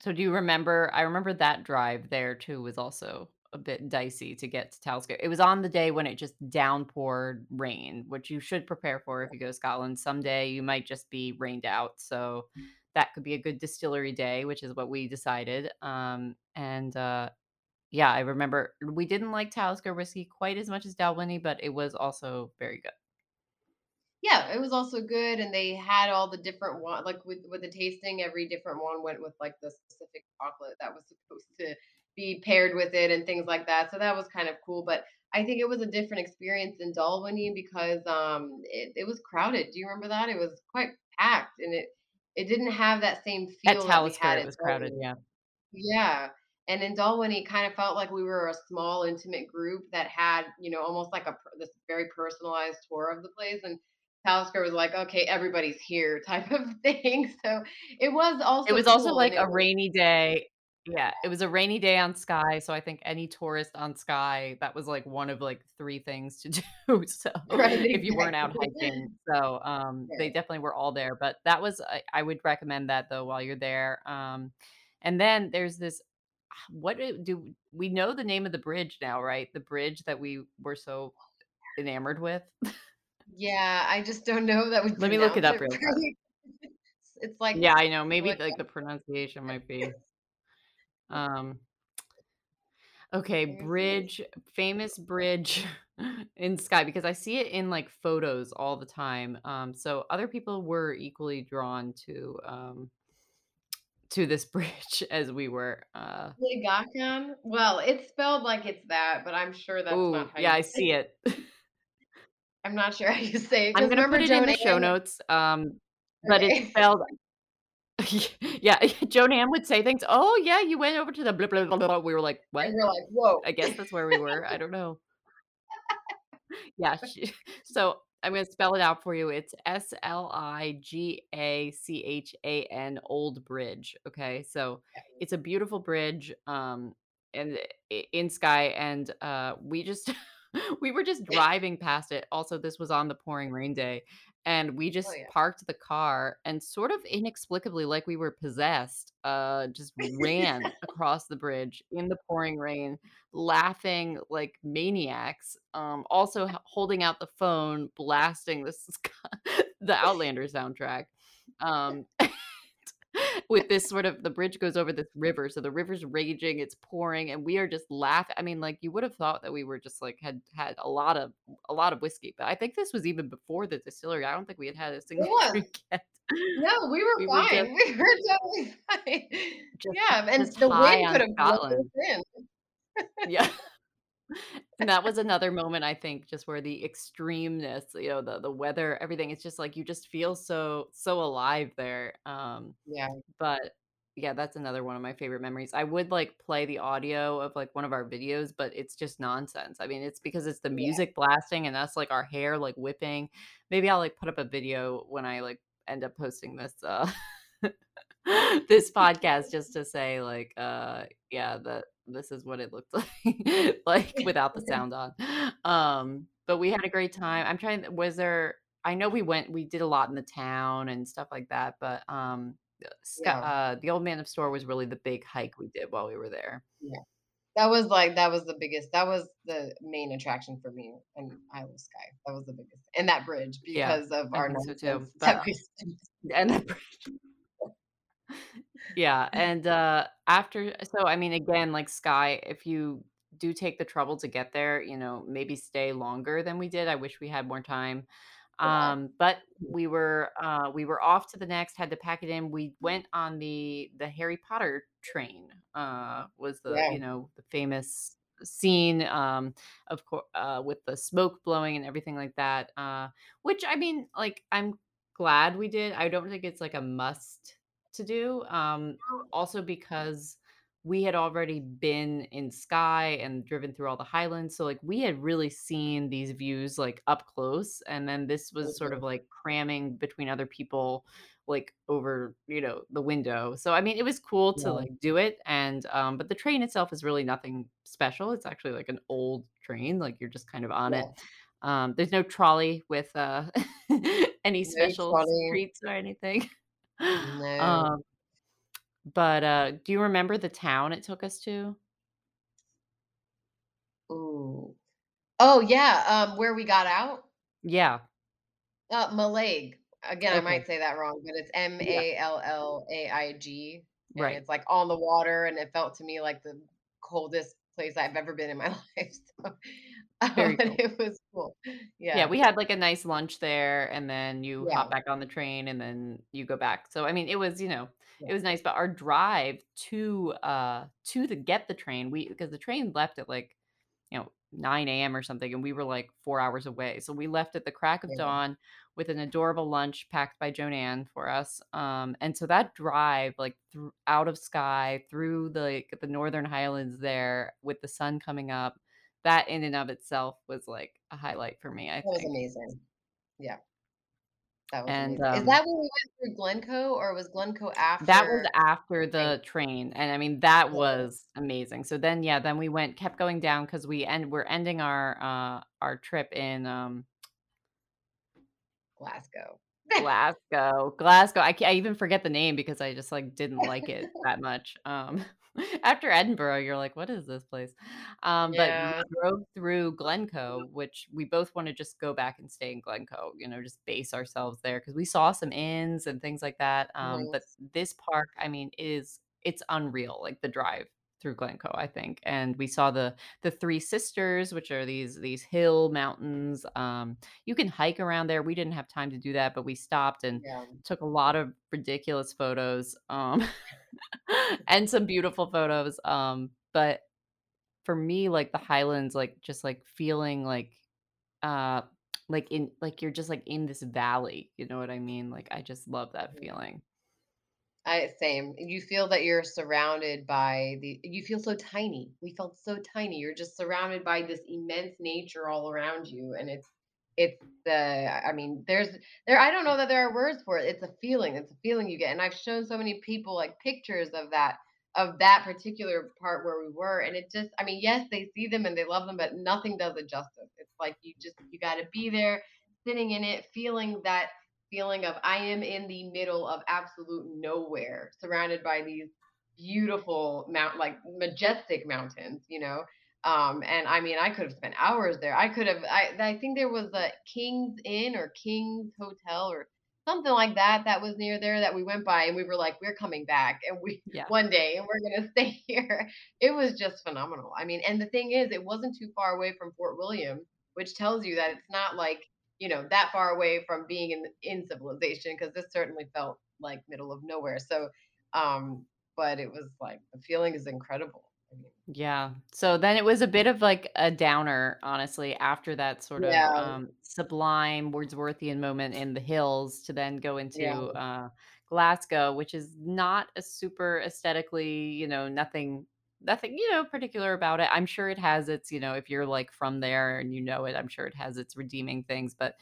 So do you remember I remember that drive there too was also a bit dicey to get to Talisker. It was on the day when it just downpoured rain, which you should prepare for if you go to Scotland. Someday you might just be rained out. So that could be a good distillery day, which is what we decided. Um, and uh, yeah, I remember we didn't like Talisker whiskey quite as much as Dalwhinnie, but it was also very good. Yeah, it was also good, and they had all the different one like with with the tasting, every different one went with like the specific chocolate that was supposed to be paired with it and things like that. So that was kind of cool. But I think it was a different experience in Dalwhinnie because um it, it was crowded. Do you remember that? It was quite packed and it it didn't have that same At feel that we Talisker, it at was crowded. Yeah. Yeah. And in Dalwhinnie, it kind of felt like we were a small, intimate group that had, you know, almost like a this very personalized tour of the place. And Talisker was like, okay, everybody's here type of thing. So it was also. It also was also cool, and like a rainy day. Yeah, it was a rainy day on Skye, so I think any tourist on Skye that was like one of like 3 things to do, so right, if you weren't out hiking. So, um, they definitely were all there, but that was I I would recommend that though while you're there. Um, and then there's this what do we know the name of the bridge now, right? The bridge that we were so enamored with? Yeah, I just don't know that we Let me look it up it real right. It's like Yeah, I know, maybe like the pronunciation might be, um Okay, let me see. bridge, famous bridge in Skye because I see it in like photos all the time. Um, so other people were equally drawn to um to this bridge as we were. Uh Legacan? Well, it's spelled like it's that, but I'm sure that's not oh, how yeah, you I say see it. I'm not sure how you say it I'm gonna remember put it in the show notes. Um, but it's spelled yeah, Joan Ann would say things. Oh yeah, you went over to the blah blah blah. blah." We were like, what? And we're like, whoa. I guess that's where we were. I don't know. Yeah, she so I'm gonna spell it out for you. It's S-L-I-G-A-C-H-A-N, Old Bridge, okay? So, it's a beautiful bridge, um, and in Skye, and, uh, we just we were just driving past it. Also, this was on the pouring rain day, and we Oh just yeah. parked the car and sort of inexplicably, like we were possessed, uh, just ran across the bridge in the pouring rain laughing like maniacs, um, also holding out the phone, blasting this the Outlander soundtrack, um, with this sort of the bridge goes over this river, so the river's raging, it's pouring, and we are just laughing. I mean, like, you would have thought that we were just, like, had had a lot of a lot of whiskey, but I think this was even before the distillery. I don't think we had had a single was. drink yet. No, we were We were just fine. We were totally fine. just Yeah, and the wind could have blown us in. Yeah. And that was another moment, I think, just where the extremeness, you know, the the weather, everything, it's just like you just feel so so alive there. Um, Yeah. but yeah, that's another one of my favorite memories. I would like play the audio of like one of our videos, but it's just nonsense. I mean, it's because it's the Yeah. music blasting and that's like our hair like whipping. Maybe I'll like put up a video when I like end up posting this uh this podcast just to say like uh yeah that this is what it looked like like without the sound on um but we had a great time i'm trying was there i know we went we did a lot in the town and stuff like that but um Yeah. uh the old man of Storr was really the big hike we did while we were there Yeah. That was like that was the biggest that was the main attraction for me and Isle of Skye. That was the biggest. And that bridge yeah because of i our so too but that uh, we spent. Yeah, and, uh, after so, I mean, again, like Skye, if you do take the trouble to get there, you know, maybe stay longer than we did. I wish we had more time. Yeah. Um, but we were, uh, we were off to the next, had to pack it in. We went on the the Harry Potter train, uh, was the, Yeah. you know, the famous scene, um, of course, uh, with the smoke blowing and everything like that, uh, which, I mean, like, I'm glad we did. I don't think it's, like, a must to do. Um, also because we had already been in Skye and driven through all the highlands, so, like, we had really seen these views, like, up close, and then this was sort of, like, cramming between other people, like, over, you know, the window. So, I mean, it was cool to, Yeah. like, do it, and, um but the train itself is really nothing special. It's actually, like, an old train, like, you're just kind of on it. Um, there's no trolley with, uh, any special treats or anything. No. Um, but, uh, do you remember the town it took us to? Ooh. Oh, yeah, um, where we got out? Yeah. Uh, Mallaig. Again, I Okay. might say that wrong, but it's Yeah. M-A-L-L-A-I-G, and Right. it's, like, on the water, and it felt to me like the coldest place I've ever been in my life, so, Very cool. it was cool. Yeah, Yeah. we had, like, a nice lunch there, and then you hop back on the train, and then you go back. So, I mean, it was, you know, Yeah. it was nice, but our drive to, uh to the get the train, we because the train left at, like, you know, 9 AM or something, and we were, like, 4 hours away. So, we left at the crack of Yeah. dawn with an adorable lunch packed by Joanne for us, um, and so that drive, like, through out of Skye through the, like, the Northern Highlands there with the sun coming up, that in and of itself was, like, a highlight for me, I That was amazing. Yeah. That was And, amazing. Is um that when we went through Glencoe, or was Glencoe after? That was after the train? train, and, I mean, that Yeah. was amazing. So then, yeah, then we went kept going down because we end we're ending our, uh our trip in, um Glasgow. Glasgow. Glasgow. I I even forget the name because I just, like, didn't like it that much. Um, after Edinburgh, you're like, "What is this place?" Um, but we drove through Glencoe, which we both wanna just go back and stay in Glencoe, you know, just base ourselves there because we saw some inns and things like that, um, but this park, I mean, is it's unreal, like, the drive through Glencoe, I think, and we saw the the Three Sisters, which are these these hill mountains, um, you can hike around there. We didn't have time to do that, but we stopped and Yeah. took a lot of ridiculous photos, um, and some beautiful photos, um, but for me, like, the Highlands, like, just, like, feeling like, uh, like, in like, you're just, like, in this valley, you know what I mean? Like, I just love that Mhm. feeling. I same. You feel that you're surrounded by the you feel so tiny. We felt so tiny. You're just surrounded by this immense nature all around you, and it's it's the I mean, there's there I don't know that there are words for it. It's a feeling. It's a feeling you get, and I've shown so many people, like, pictures of that of that particular part where we were, and it just I mean, yes, they see them and they love them, but nothing does it justice. It's like you just you gotta be there, sitting in it, feeling that feeling of, "I am in the middle of absolute nowhere, surrounded by these beautiful mount like, majestic mountains," you know? Um, and, I mean, I could've spent hours there. I could've I I think there was a King's Inn or King's Hotel or something like that that was near there that we went by, and we were like, "We're coming back, and we Yeah. one day, and we're gonna stay here." It was just phenomenal. I mean and the thing is, it wasn't too far away from Fort William, which tells you that it's not, like, you know, that far away from being in in civilization because this certainly felt like middle of nowhere. So, um, but it was like the feeling is incredible. I mean Yeah. So then it was a bit of, like, a downer, honestly, after that sort of, Yeah. um, sublime Wordsworthian moment in the hills to then go Yeah. into, uh, Glasgow, which is not a super aesthetically, you know, nothing nothing, you know, particular about it. I'm sure it has its you know, if you're, like, from there and you know it, I'm sure it has its redeeming things, but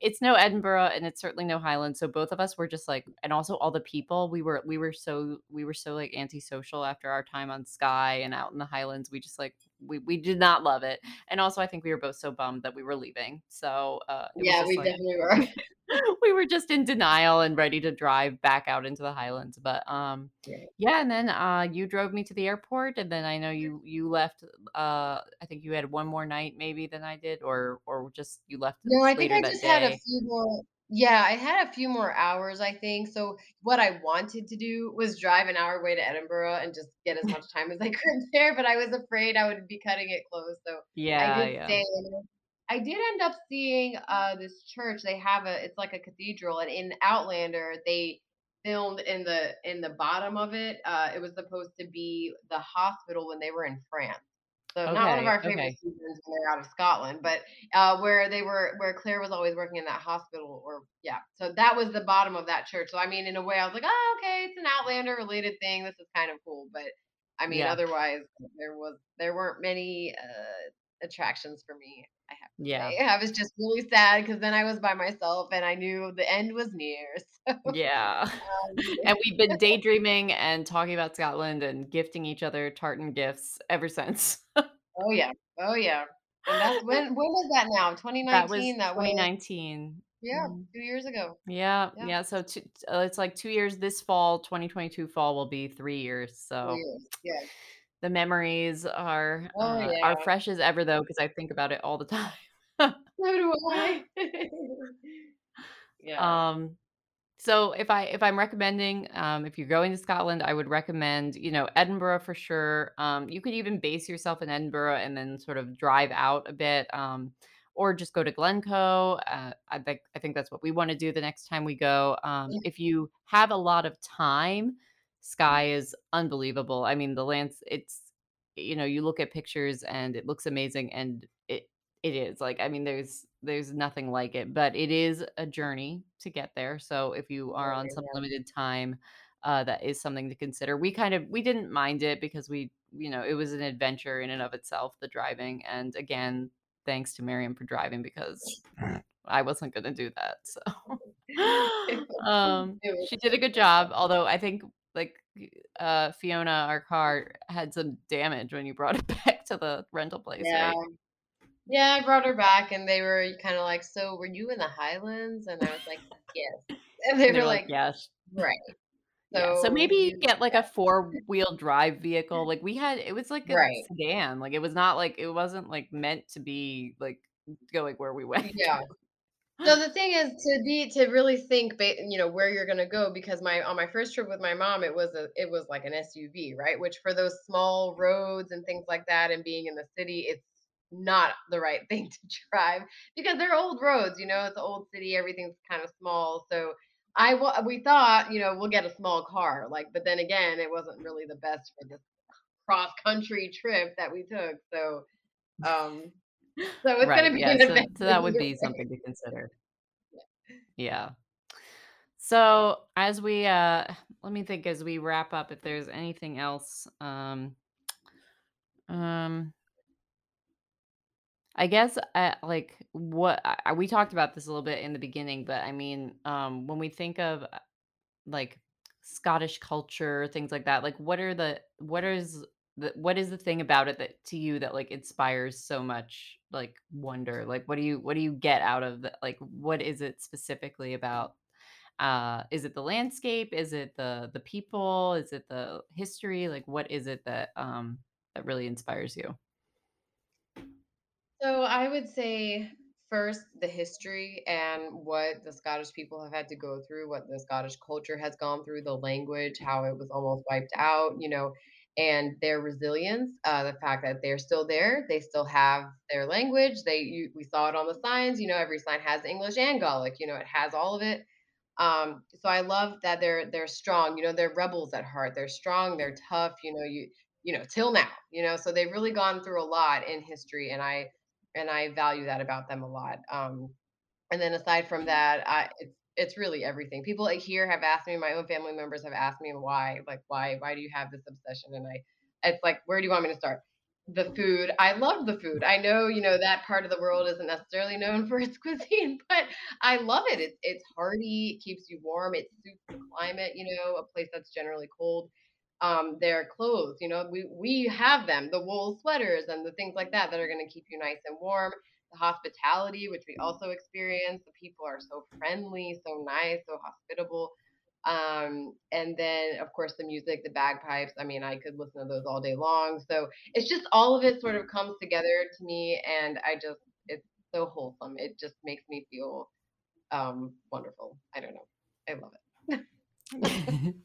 it's no Edinburgh, and it's certainly no Highlands, so both of us were just, like and also all the people, we were we were so we were so, like, antisocial after our time on Skye and out in the Highlands. We just, like we we did not love it, and also I think we were both so bummed that we were leaving. So, uh, it Yeah, we like definitely were. we were just in denial and ready to drive back out into the Highlands, but, um, yeah, and then, uh, you drove me to the airport, and then I know you you left, uh, I think you had 1 more night maybe than I did, or or just you left No, I think I just had a few more Yeah, I had a few more hours, I think. So, what I wanted to do was drive an hour away to Edinburgh and just get as much time as I could there, but I was afraid I would be cutting it close, so I Yeah, did yeah. stay. I did end up seeing, uh, this church. They have a it's like a cathedral, and in Outlander, they filmed in the in the bottom of it, uh, it was supposed to be the hospital when they were in France. So not one of our favorite okay. seasons when they're out of Scotland, but uh, where they were, where Claire was always working in that hospital, or yeah. So that was the bottom of that church. So I mean, in a way, I was like, oh, okay, it's an Outlander related thing. This is kind of cool, but I mean, Yeah. otherwise, there was there weren't many uh, attractions for me. I have Yeah. say, I was just really sad because then I was by myself and I knew the end was near. So Yeah. um, And we've been daydreaming and talking about Scotland and gifting each other tartan gifts ever since. oh yeah, oh yeah. And that's when when was that now? That was 2019. That was 2019. yeah, Mhm. two years ago. Yeah, Yeah. yeah, so two uh, it's like 2 years this fall, 2022 fall will be 3 years, so years. Yeah. The memories are, Oh uh, yeah. are fresh as ever though, because I think about it all the time. So do I. yeah. Um, so if I if I'm recommending, um, if you're going to Scotland, I would recommend, you know, Edinburgh for sure. Um, you could even base yourself in Edinburgh and then sort of drive out a bit, um, or just go to Glencoe. Uh, I think I think that's what we want to do the next time we go. Um, Yeah. if you have a lot of time, Skye is unbelievable. I mean, the lands, it's you know, you look at pictures and it looks amazing, and it it is like I mean, there's there's nothing like it, but it is a journey to get there. So if you are on some limited time, uh, that is something to consider. We kind of we didn't mind it because we you know it was an adventure in and of itself, the driving, and again, thanks to Miriam for driving because I wasn't gonna do that. So um, she did a good job. Although I think like uh Fiona, our car, had some damage when you brought it back to the rental place, yeah. right? Yeah, I brought her back and they were kind of like, "So were you in the Highlands?" And I was like, "Yes." And they And were like, yes. "Right." Yeah, so So maybe you get like a four-wheel drive vehicle. Like we had it was like a Right. sedan. Like it was not like it wasn't like meant to be like going where we went. Yeah. So the thing is to be to really think, you know, where you're gonna go because my on my first trip with my mom, it was a it was like an SUV, right? Which for those small roads and things like that, and being in the city, it's not the right thing to drive because they're old roads. You know, it's an old city, everything's kind of small. So I we thought, you know, we'll get a small car, like, but then again, it wasn't really the best for this cross country trip that we took. So um, so it's gonna be Yeah. So so that would be something to consider. Yeah. So as we uh let me think as we wrap up if there's anything else. Um um I guess uh, like what I, I- we talked about this a little bit in the beginning, but I mean, um when we think of uh, like Scottish culture, things like that, like what are the what is the what is the thing about it that to you that like inspires so much like wonder? Like what do you what do you get out of the like what is it specifically about uh is it the landscape? Is it the the people? Is it the history? Like what is it that um that really inspires you? So I would say first the history and what the Scottish people have had to go through, what the Scottish culture has gone through, the language, how it was almost wiped out, you know, and their resilience, uh, the fact that they're still there, they still have their language. They you, we saw it on the signs, you know, every sign has English and Gaelic, you know, it has all of it. Um, so I love that they're they're strong, you know, they're rebels at heart. They're strong, they're tough, you know, you you know, till now, you know, so they've really gone through a lot in history and I and I value that about them a lot. Um, and then aside from that, I it's it's really everything. People like here have asked me, my own family members have asked me why, like why why do you have this obsession? And I it's like, where do you want me to start? The food. I love the food. I know, you know, that part of the world isn't necessarily known for its cuisine, but I love it. It's it's hearty, it keeps you warm, it suits the climate, you know, a place that's generally cold um, their clothes. You know, we we have them, the wool sweaters and the things like that that are going to keep you nice and warm. The hospitality, which we also experience, the people are so friendly, so nice, so hospitable. Um, and then of course the music, the bagpipes. I mean, I could listen to those all day long. So it's just all of it sort of comes together to me, and I just it's so wholesome. It just makes me feel um, wonderful. I don't know. I love it.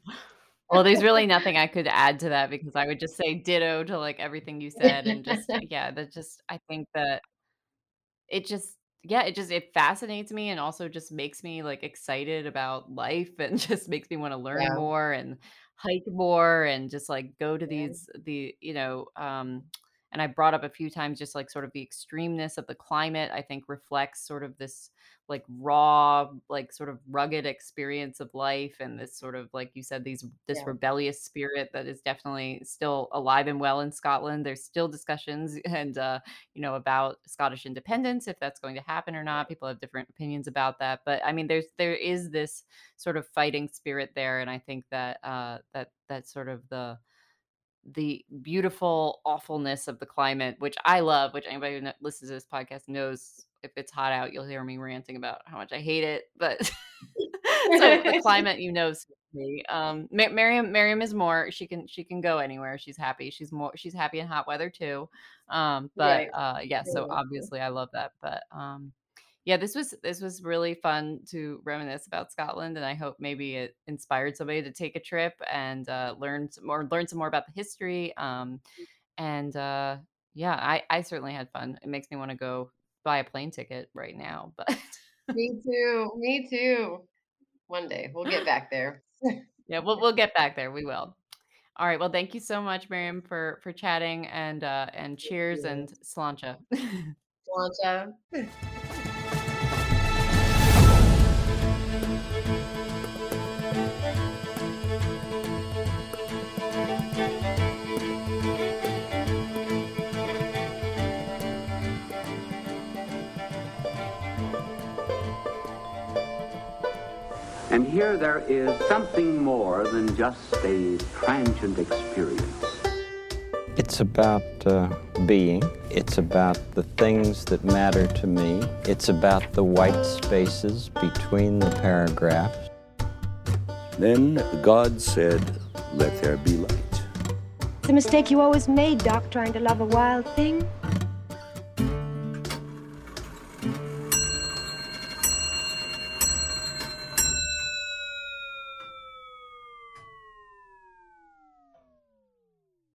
Well, there's really nothing I could add to that because I would just say ditto to like everything you said and just yeah, that just I think that it just yeah, it just it fascinates me and also just makes me like excited about life and just makes me want to learn yeah, more and hike more and just like go to yeah, these the you know um and I brought up a few times just like sort of the extremeness of the climate. I think reflects sort of this like raw, like sort of rugged experience of life, and this sort of like you said, these this Yeah. rebellious spirit that is definitely still alive and well in Scotland. There's still discussions and uh, you know about Scottish independence if that's going to happen or not. People have different opinions about that, but I mean, there's there is this sort of fighting spirit there, and I think that uh, that that sort of the the beautiful awfulness of the climate, which I love, which anybody who listens to this podcast knows if it's hot out, you'll hear me ranting about how much I hate it. But so the climate, you know, me. Um, Miriam, Miriam is more. She can she can go anywhere. She's happy. She's more. She's happy in hot weather too. Um, but Right. uh, yeah. So obviously, I love that. But um, yeah, this was this was really fun to reminisce about Scotland, and I hope maybe it inspired somebody to take a trip and uh, learn some more, learn some more about the history. Um, and uh, yeah, I I certainly had fun. It makes me want to go buy a plane ticket right now, but Me too. Me too. One day we'll get back there. yeah, we'll we'll get back there. We will. All right. Well, thank you so much, Miriam, for for chatting and uh, and cheers and slancha. Slancha. Here there is something more than just a transient experience. It's about uh, being. It's about the things that matter to me. It's about the white spaces between the paragraphs. Then God said, Let there be light. It's a mistake you always made, Doc, trying to love a wild thing.